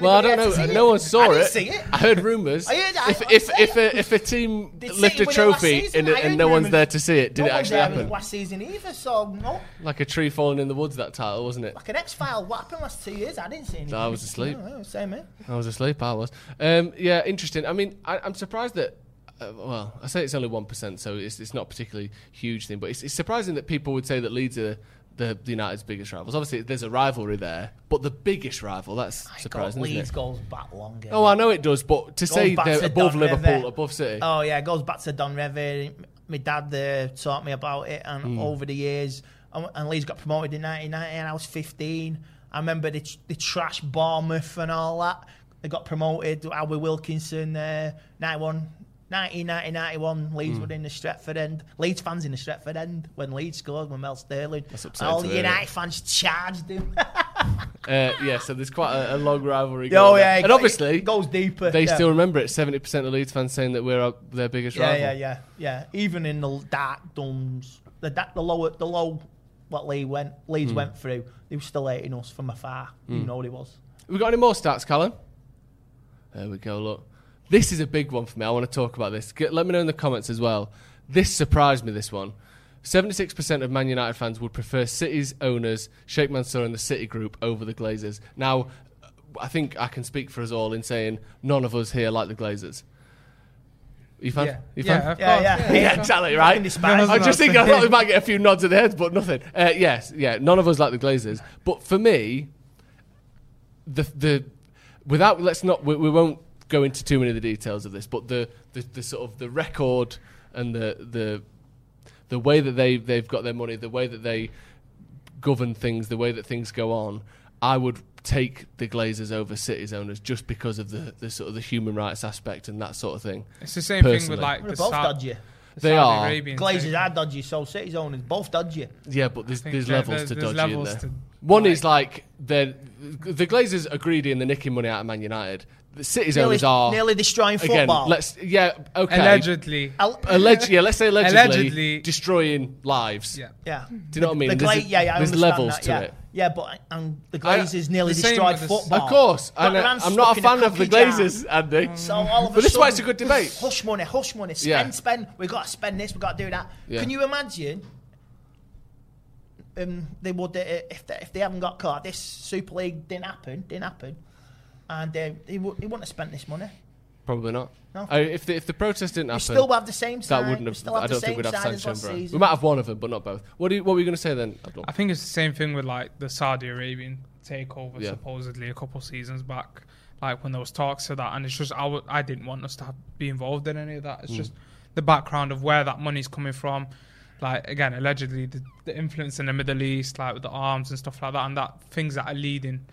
Well, I don't know. No one saw it. see it. I heard rumours. I heard- I- if if if a, if a team Did lift a it trophy season? and, and no one's there to see it, did no it actually happen? Last season either, so no. Like a tree falling in the woods. That title, wasn't it? Like an X file. What happened last two years? I didn't see anything. I was asleep. No, no, same here. I was asleep. I was. Um, yeah, interesting. I mean, I, I'm surprised that. Uh, well, I say it's only one percent, so it's it's not particularly huge thing. But it's, it's surprising that people would say that Leeds are the, the United's biggest rivals. Obviously, there's a rivalry there, but the biggest rival that's My surprising, God, isn't it? goes back longer. Oh, I know it does, but to say they're to above Don Liverpool, Revie. above City, Oh yeah, it goes back to Don Revie. My dad uh, taught me about it, and Hmm. over the years, and, and Leeds got promoted in 1990, and I was 15. I remember the, the trash Bournemouth and all that. They got promoted. Albert Wilkinson, uh, 91, 1990, 91. Leeds Hmm. were in the Stretford end. Leeds fans in the Stretford end when Leeds scored with Mel Sterland. That's upsetting all the United it? fans charged him. uh, yeah. So there's quite a, a long rivalry. oh going yeah, there. and obviously it goes deeper. they yeah. still remember it. Seventy percent of Leeds fans saying that we're uh, their biggest Yeah, rival. yeah, yeah, yeah. Even in the dark duns, the the lower, the low, what Lee went, Hmm. Leeds went through, they were still hating us from afar. You know they was. We got any more stats, Callum? There we go. Look, this is a big one for me. I want to talk about this. Get, let me know in the comments as well. This surprised me. This one. 76% of Man United fans would prefer City's owners, Sheikh Mansour and the City Group, over the Glazers. Now, I think I can speak for us all in saying none of us here like the Glazers. You fan? Yeah, You yeah, fan? of Yeah, course. yeah. Yeah, exactly, right? Fucking I just think I thought we might get a few nods of the heads, but nothing. Uh, yes, yeah, none of us like the Glazers. But for me, the the without let's not we, we won't go into too many of the details of this, but the, the, the sort of the record and the the the way that they they've got their money, the way that they govern things, the way that things go on, I would take the Glazers over City's owners just because of the, the sort of the human rights aspect and that sort of thing. It's the same thing with like They're the both Sa- dodgy. the They Saudi are. Arabian Glazers thing. are dodgy, so City's owners both dodgy. Yeah, but there's, think there's there- levels there's- to there's dodgy levels in there. to, One like- is like they're the Glazers are greedy and they're nicking money out of Man United. The City's Nearly, owners are nearly destroying again. football. Let's yeah okay. allegedly. Al- Alleg- yeah, let's say allegedly, Allegedly. destroying lives. Yeah. yeah. Do you know what I mean? The There's Gla- a- yeah, yeah, I there's understand levels that, to yeah. it. Yeah, but and the I- Glazers nearly the destroyed the- football. Of course, Got and uh, I'm not a in fan of the cookie jar. Glazers, Andy. So all of a But this is why it's a good debate. Hush money, hush money. Spend, Yeah. spend. We have got to spend this. We have got to do that. Yeah. Can you imagine? um, they would uh, if they, if they haven't got caught. This Super League didn't happen, didn't happen, and uh, he, w- he wouldn't have spent this money. Probably not. No. I, if the if the protest didn't We still have the same side. that wouldn't have. still have I don't think we'd have side as sanctions. last We might have one of them, but not both. What do you, what were you going to say then, Abdul? I think it's the same thing with like the Saudi Arabian takeover Yeah. supposedly a couple seasons back, like when there was talks of that, and it's just I w- I didn't want us to have, be involved in any of that. Mm. It's just the background of where that money's coming from. Like again, allegedly the, the influence in the Middle East, like with the arms and stuff like that, and that things that are leading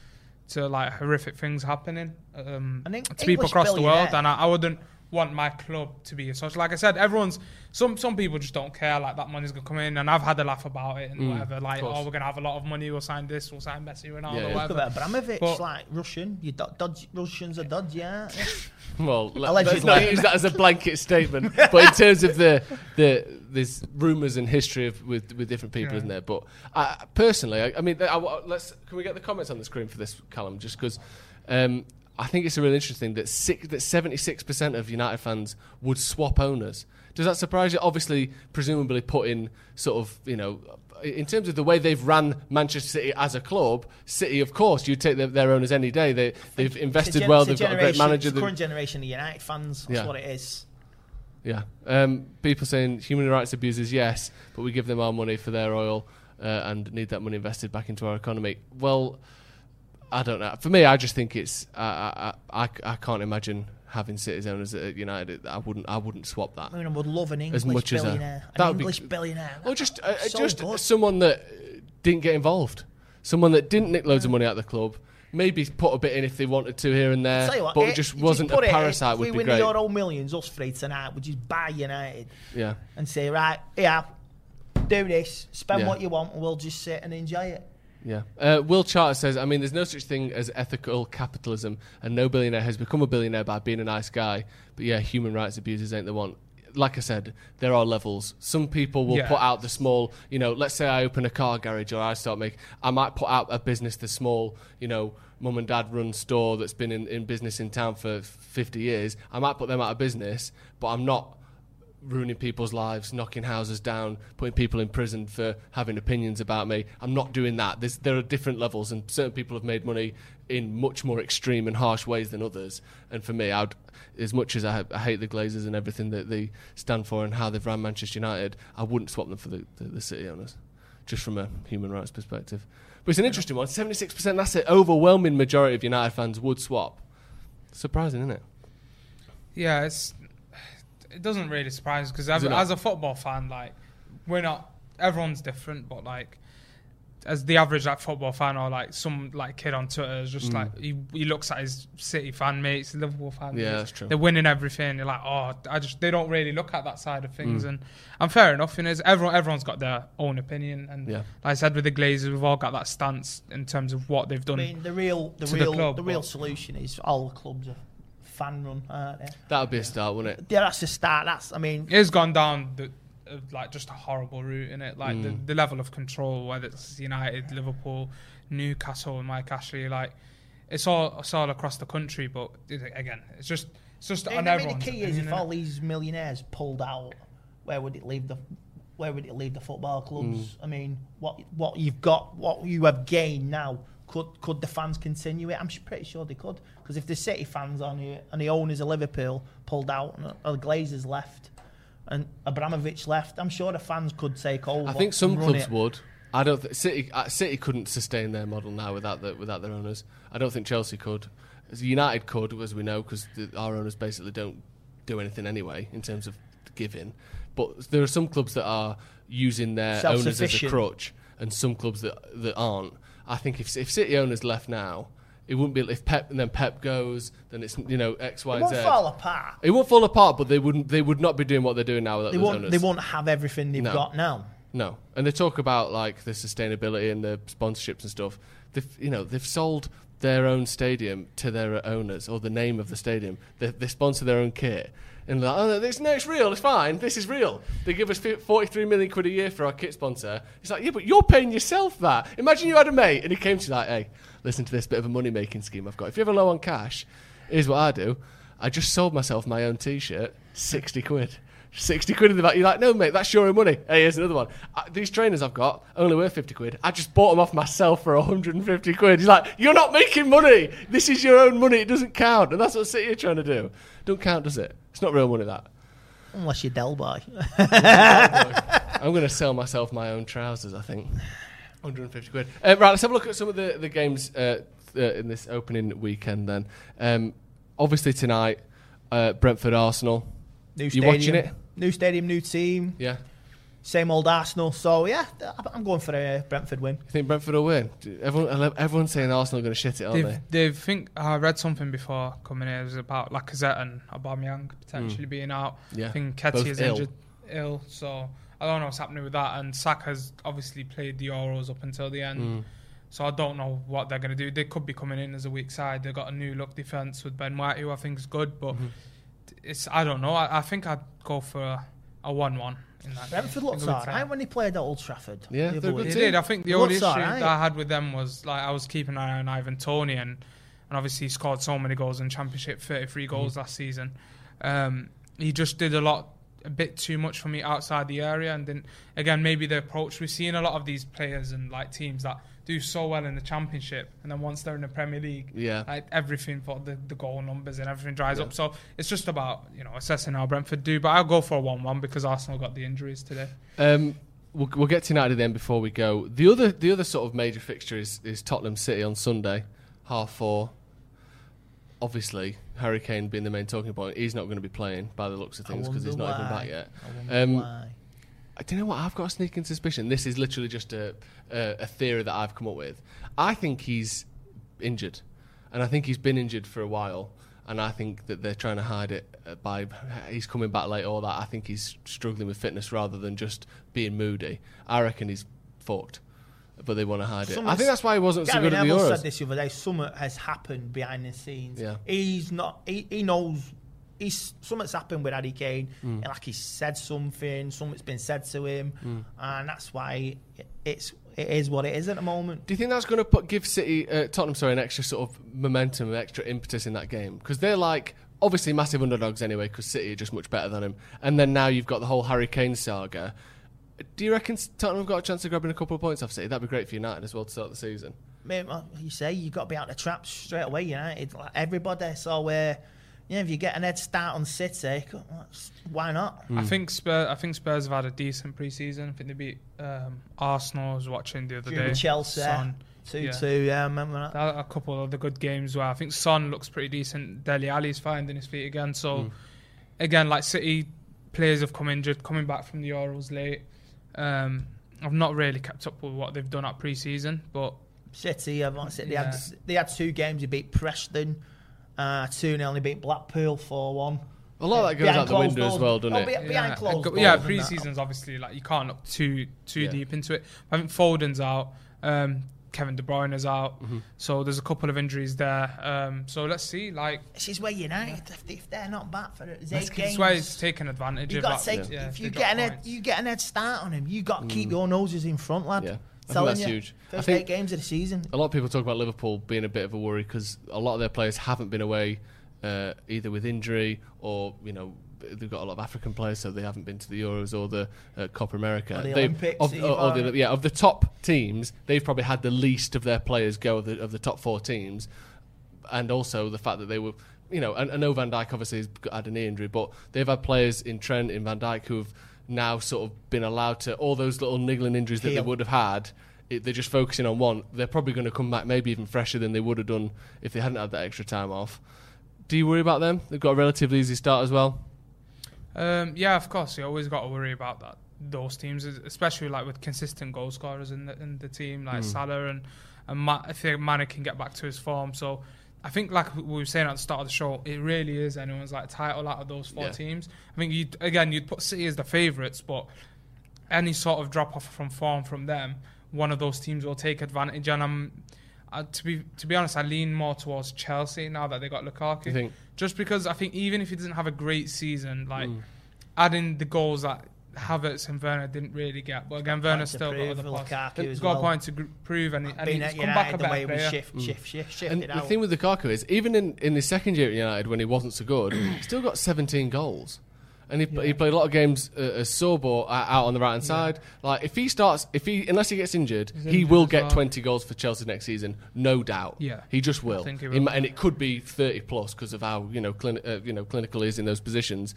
to like horrific things happening um, I think to people across the world, and I, I wouldn't want my club to be as such. Like I said, everyone's some some people just don't care. Like that money's gonna come in, and I've had a laugh about it and Mm, whatever. Like, oh, we're gonna have a lot of money. We'll sign this. We'll sign Messi, Ronaldo, Yeah, yeah. Look whatever. at Abramovich, But- like Russian. You do- dodge, Russians are dodgy, aren't? Well, let- Allegedly. let's not use that as a blanket statement. but in terms of the the there's rumours and history of with with different people, Yeah. isn't there? But I, personally, I, I mean, I, I- let's can we get the comments on the screen for this, Callum? Just because. Um, I think it's a really interesting that six, that 76% of United fans would swap owners. Does that surprise you? Obviously, presumably put in sort of, you know, in terms of the way they've ran Manchester City as a club, City, of course, you take their, their owners any day. They, they've invested gen- well, they've got a great manager. the current generation of United fans. That's Yeah. what it is. Yeah. Um, people saying human rights abuses, yes, but we give them our money for their oil uh, and need that money invested back into our economy. Well, I don't know. For me, I just think it's. I I, I, I can't imagine having owners at United. I wouldn't. I wouldn't swap that. I mean, I would love an English As much as a- billionaire. an would be- English billionaire. Or just uh, So just good. someone that didn't get involved, someone that didn't nick loads of money out of the club. Maybe put a bit in if they wanted to here and there, what, but eh, it just wasn't a it, parasite. If would we be win great. the Euro Millions, us three tonight, we just buy United Yeah. and say, right, yeah, do this, spend Yeah. what you want, and we'll just sit and enjoy it. Yeah. Uh, Will Charter says, I mean, there's no such thing as ethical capitalism, and no billionaire has become a billionaire by being a nice guy. But yeah, human rights abusers ain't the one. Like I said, there are levels. Some people will Yeah. put out the small, you know, let's say I open a car garage or I start making, I might put out a business, the small, you know, mum and dad run store that's been in, in business in town for 50 years. I might put them out of business, but I'm not ruining people's lives, knocking houses down, putting people in prison for having opinions about me. I'm not doing that. There's, there are different levels, and certain people have made money in much more extreme and harsh ways than others. And for me, I'd, as much as I, I hate the Glazers and everything that they stand for and how they've ran Manchester United, I wouldn't swap them for the, the, the City owners, just from a human rights perspective. But it's an interesting one. 76%, that's it. Overwhelming majority of United fans would swap. Surprising, isn't it? Yeah, it's it doesn't really surprise because as, as a football fan, like we're not everyone's different, but like as the average like football fan or like some like kid on Twitter is just like he, he looks at his City fan mates, Liverpool fan Mm. Yeah, mates, that's true. They're winning everything. You're like, oh, I just they don't really look at that side of things, Mm. and and fair enough. You know, it's everyone everyone's got their own opinion, and Yeah. like I said with the Glazers, we've all got that stance in terms of what they've done. I done. mean, the real, the to the real, club, the real but- solution is all the clubs are fan run, aren't they? That would be a start, wouldn't it? Yeah, that's the start. That's, I mean, it has gone down the uh, like just a horrible route in it. Like the, Mm. the level of control, whether it's United, Liverpool, Newcastle, and Mike Ashley, like it's all it's all across the country. But again, it's just it's just I on mean, the key is if all these millionaires pulled out, where would it leave the where would it leave the football clubs? Mm. I mean, what what you've got, what you have gained now, could could the fans continue it? I'm pretty sure they could, because if the City fans on here and the owners of Liverpool pulled out and the Glazers left and Abramovich left, I'm sure the fans could take over. I think some clubs it. would. I don't. Th- City uh, City couldn't sustain their model now without the, without their owners. I don't think Chelsea could. United could, as we know, because our owners basically don't do anything anyway in terms of giving. But there are some clubs that are using their owners as a crutch, and some clubs that that aren't. I think if if City owners left now, it wouldn't be if Pep and then Pep goes, then it's you know X, Y, It won't Z. fall apart. It won't fall apart, but they wouldn't. They would not be doing what they're doing now without They won't. owners. They won't have everything they've No. got now. No, and they talk about like the sustainability and the sponsorships and stuff. They've you know they've sold their own stadium to their owners or the name of the stadium. They, they sponsor their own kit. And they're like, oh, this, no, it's real. It's fine. This is real. They give us 43 million quid a year for our kit sponsor. It's like, yeah, but you're paying yourself that. Imagine you had a mate and he came to you like, hey, listen to this bit of a money making scheme I've got. If you're ever low on cash, here's what I do. I just sold myself my own T-shirt, 60 quid. 60 quid in the back. You're like, no, mate, that's your own money. Hey, here's another one. Uh, these trainers I've got only worth 50 quid. I just bought them off myself for 150 quid. He's like, you're not making money. This is your own money. It doesn't count. And that's what City are trying to do. Don't count, does it? It's not real money, that. Unless you're Del Boy. I'm going to sell myself my own trousers, I think. 150 quid. Uh, right, let's have a look at some of the, the games uh, in this opening weekend then. Um, obviously, tonight, uh, Brentford Arsenal. New You stadium. watching it? New stadium, new team. Yeah. Same old Arsenal. So, yeah, I'm going for a Brentford win. You think Brentford will win? Do- Everyone, everyone's saying Arsenal are going to shit it, aren't They've, they? they've think I read something before coming here. It was about Lacazette and Aubameyang potentially being out. Yeah. I think Both Ketty is ill. injured, ill. So I don't know what's happening with that. And Saka's obviously played the Euros up until the end. Hmm. So I don't know what they're going to do. They could be coming in as a weak side. They've got a new look defence with Ben White, who I think is good. But Mm-hmm. it's I don't know. I, I think I'd go for a, a one-one in that. Brentford game. looks In alright time. when they played at Old Trafford. Yeah, the they're other good week. They team. did. I think the only issue alright. that I had with them was like I was keeping an eye on Ivan Toney and and obviously he scored so many goals in Championship, 33 goals last season. Um, he just did a lot, a bit too much for me outside the area, and then again maybe the approach we've seen a lot of these players and like teams that do so well in the Championship, and then once they're in the Premier League, Yeah. like everything for the, the goal numbers and everything dries up. So it's just about you know assessing how Brentford do. But I'll go for a one-one because Arsenal got the injuries today. Um, we'll, we'll get to United then before we go. The other, the other sort of major fixture is, is Tottenham City on Sunday, half four. Obviously, Harry Kane being the main talking point, he's not going to be playing by the looks of things because he's wonder not even back yet. I wonder Um, I don't know what I've got a sneaking suspicion. This is literally just a, a a theory that I've come up with. I think he's injured, and I think he's been injured for a while. And I think that they're trying to hide it uh, by he's coming back late. All that I think he's struggling with fitness rather than just being moody. I reckon he's fucked, but they want to hide it. I think that's why he wasn't so Gary good at the Euros. said this the other day. Something has happened behind the scenes. Yeah. He's not. He, he knows. He's something's happened with Harry Kane. Mm. Like he said something. Something's been said to him, Mm. and that's why it's it is what it is at the moment. Do you think that's going to put give City, uh, Tottenham, sorry, an extra sort of momentum, an extra impetus in that game? Because they're like obviously massive underdogs anyway. Because City are just much better than him, and then now you've got the whole Harry Kane saga. Do you reckon Tottenham have got a chance of grabbing a couple of points off City? That'd be great for United as well to start the season. Mate, you say you've got to be out the traps straight away. United, like everybody. So where, yeah, if you get an head start on City, why not? I think Spurs. I think Spurs have had a decent pre-season. I think they beat um, Arsenal. I was watching the other day. Chelsea, Son. two yeah. two. Yeah, I remember that. They had a couple of the good games where I think Son looks pretty decent. Dele Alli's finding his feet again. So again, like City players have come injured, coming back from the Euros late. Um, I've not really kept up with what they've done at pre-season, but City, I've not said they Yeah. had they had two games. They beat Preston, uh, two 0 They beat Blackpool four one. A lot of that goes out the window as well, doesn't it? Behind yeah, closed doors yeah, and that. pre-season's obviously like you can't look too too Yeah. deep into it. I think Foden's out. Um, Kevin De Bruyne is out, Mm-hmm. so there's a couple of injuries there. Um, so let's see. Like This is where United, if, if they're not back for it, it's that's eight games. why it's taking advantage You of got that. to take yeah, if you get got an head, you get an head start on him. You got to keep your noses in front, lad. I think that's you. huge. I think- eight games of the season. A lot of people talk about Liverpool being a bit of a worry because a lot of their players haven't been away uh, either with injury or you know they've got a lot of African players, so they haven't been to the Euros or the uh, Copa America. Or the Olympics of, or- or the- yeah, of the top teams, they've probably had the least of their players go of the, of the top four teams, and also the fact that they were. You know, and I know Van Dijk obviously has had a knee injury, but they've had players in Trent, in Van Dijk, who have now sort of been allowed to all those little niggling injuries that Heal. they would have had. It, they're just focusing on one. They're probably going to come back maybe even fresher than they would have done if they hadn't had that extra time off. Do you worry about them? They've got a relatively easy start as well. Um, yeah, of course, you always got to worry about that. Those teams, especially like with consistent goal scorers in the in the team, like Salah and and Ma- I think Mane can get back to his form. So I think, like we were saying at the start of the show, it really is anyone's like title out of those four Yeah. teams. I think you again you'd put City as the favourites, but any sort of drop off from form from them, one of those teams will take advantage. And I'm uh, to be to be honest, I lean more towards Chelsea now that they got Lukaku. Just because I think even if he doesn't have a great season, like Mm. adding the goals that Havertz and Werner didn't really get, but again, Werner's to still got prove other for parts. Lukaku He's as got a point to gr- prove, and, he- and he's at come back a United, the better way we player. shift, shift, shift, And shifted the out. thing with Lukaku is, even in, in his second year at United, when he wasn't so good, he still got 17 goals. And he, he played a lot of games uh, as sub or uh, out on the right hand side. Like if he starts, if he unless he gets injured, he will get well. twenty goals for Chelsea next season, no doubt. Yeah. he just will. think he He will. mi- and it could be thirty plus because of how you know clini- uh, you know clinical he is in those positions.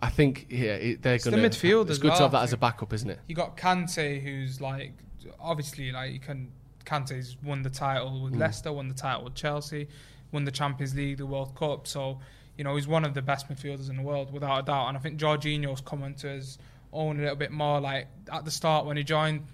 I think yeah, it, they're the going to midfield It's good to have that as a backup, isn't it? You got Kante, who's like obviously like you can. Kante's won the title with mm. Leicester, won the title with Chelsea, won the Champions League, the World Cup. So you know he's one of the best midfielders in the world without a doubt. And I think Jorginho's come into his own a little bit more. Like at the start when he joined,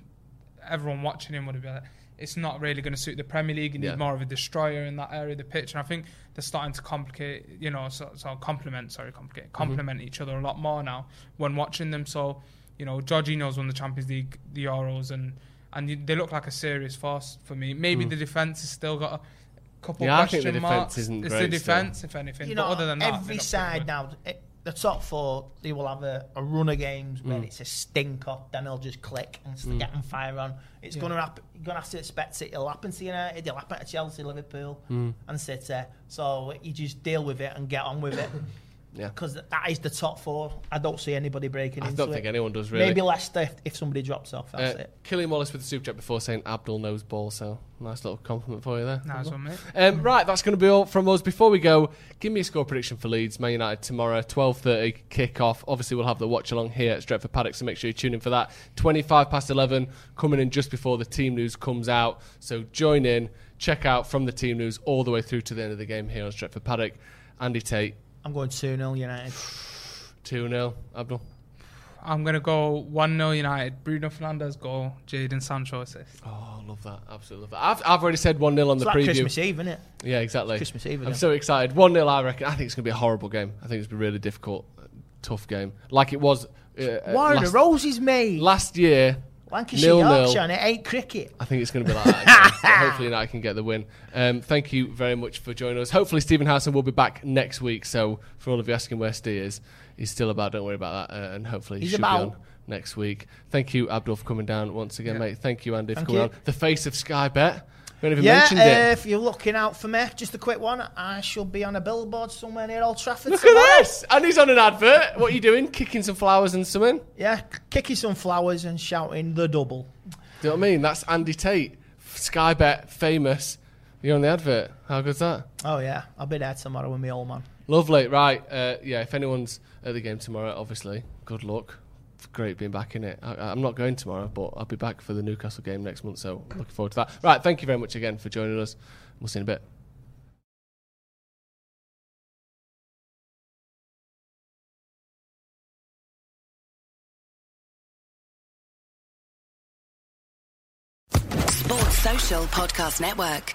everyone watching him would have been like, it's not really going to suit the Premier League. You need Yeah. more of a destroyer in that area of the pitch. And I think they're starting to complicate, you know, so, so complement, sorry, complicate, mm-hmm. complement each other a lot more now when watching them. So, you know, Jorginho's won the Champions League, the Euros, and and they look like a serious force for me. Maybe mm. the defense has still got a couple Yeah, I think the defence marks. isn't it's great the still. defense, if anything. You but know, other than that, they every side now, it, the top four, they will have a, a run of games Mm. where it's a stinker, then they'll just click and start getting fire on. It's going to happen. You're going to have to expect it. It'll happen to United, it'll happen to Chelsea, Liverpool, Mm. and City. So you just deal with it and get on with it. Yeah. Because that is the top four. I don't see anybody breaking I into don't think anyone does really. Maybe Leicester if, if somebody drops off. That's Uh, it. Killian Wallace with the super chat before saying Abdul knows ball, so nice little compliment for you there. Nice one, mate. Um, right, that's going to be all from us. Before we go, give me a score prediction for Leeds, Man United tomorrow, twelve thirty kick-off. Obviously, we'll have the watch along here at Stretford Paddock, so make sure you tune in for that. Twenty-five past eleven, coming in just before the team news comes out. So join in, check out from the team news all the way through to the end of the game here on Stretford Paddock. Andy Tate, I'm going 2 0 United. two 0 Abdul. I'm going to go 1 0 United. Bruno Fernandes goal, Jadon Sancho assist. Oh, I love that, absolutely love that. I've, I've already said one 0 on It's the like preview. Christmas Eve, isn't it? Yeah, exactly. Christmas Eve I'm again. so excited. 1 0, I reckon. I think it's going to be a horrible game. I think it's going to be a really difficult, uh, tough game. Like it was uh, Warren, the last, roses made. last year. Lancashire, nil, nil. And it ain't cricket. I think it's going to be like that. hopefully, United can get the win. Um, thank you very much for joining us. Hopefully, Stephen Howson will be back next week. So, for all of you asking where Steve is, he's still about. Don't worry about that. Uh, and hopefully, he He's should about. be on next week. Thank you, Abdul, for coming down once again, Yeah. mate. Thank you, Andy, Thank for coming you. on. The face of Sky Bet. Haven't even Yeah, mentioned it. if you're looking out for me, just a quick one. I shall be on a billboard somewhere near Old Trafford. Look tomorrow. at this! And he's on an advert. What are you doing? Kicking some flowers and something? Yeah, kicking some flowers and shouting the double. Do you know what I mean? That's Andy Tate, Sky Bet, famous. You're on the advert. How good's that? Oh yeah, I'll be there tomorrow with my old man. Lovely. Right. Uh, yeah, if anyone's at the game tomorrow, obviously, good luck. Great being back in it. I, I'm not going tomorrow, but I'll be back for the Newcastle game next month, so looking forward to that. Right. Thank you very much again for joining us. We'll see you in a bit. Sports Social Podcast Network.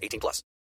18 plus.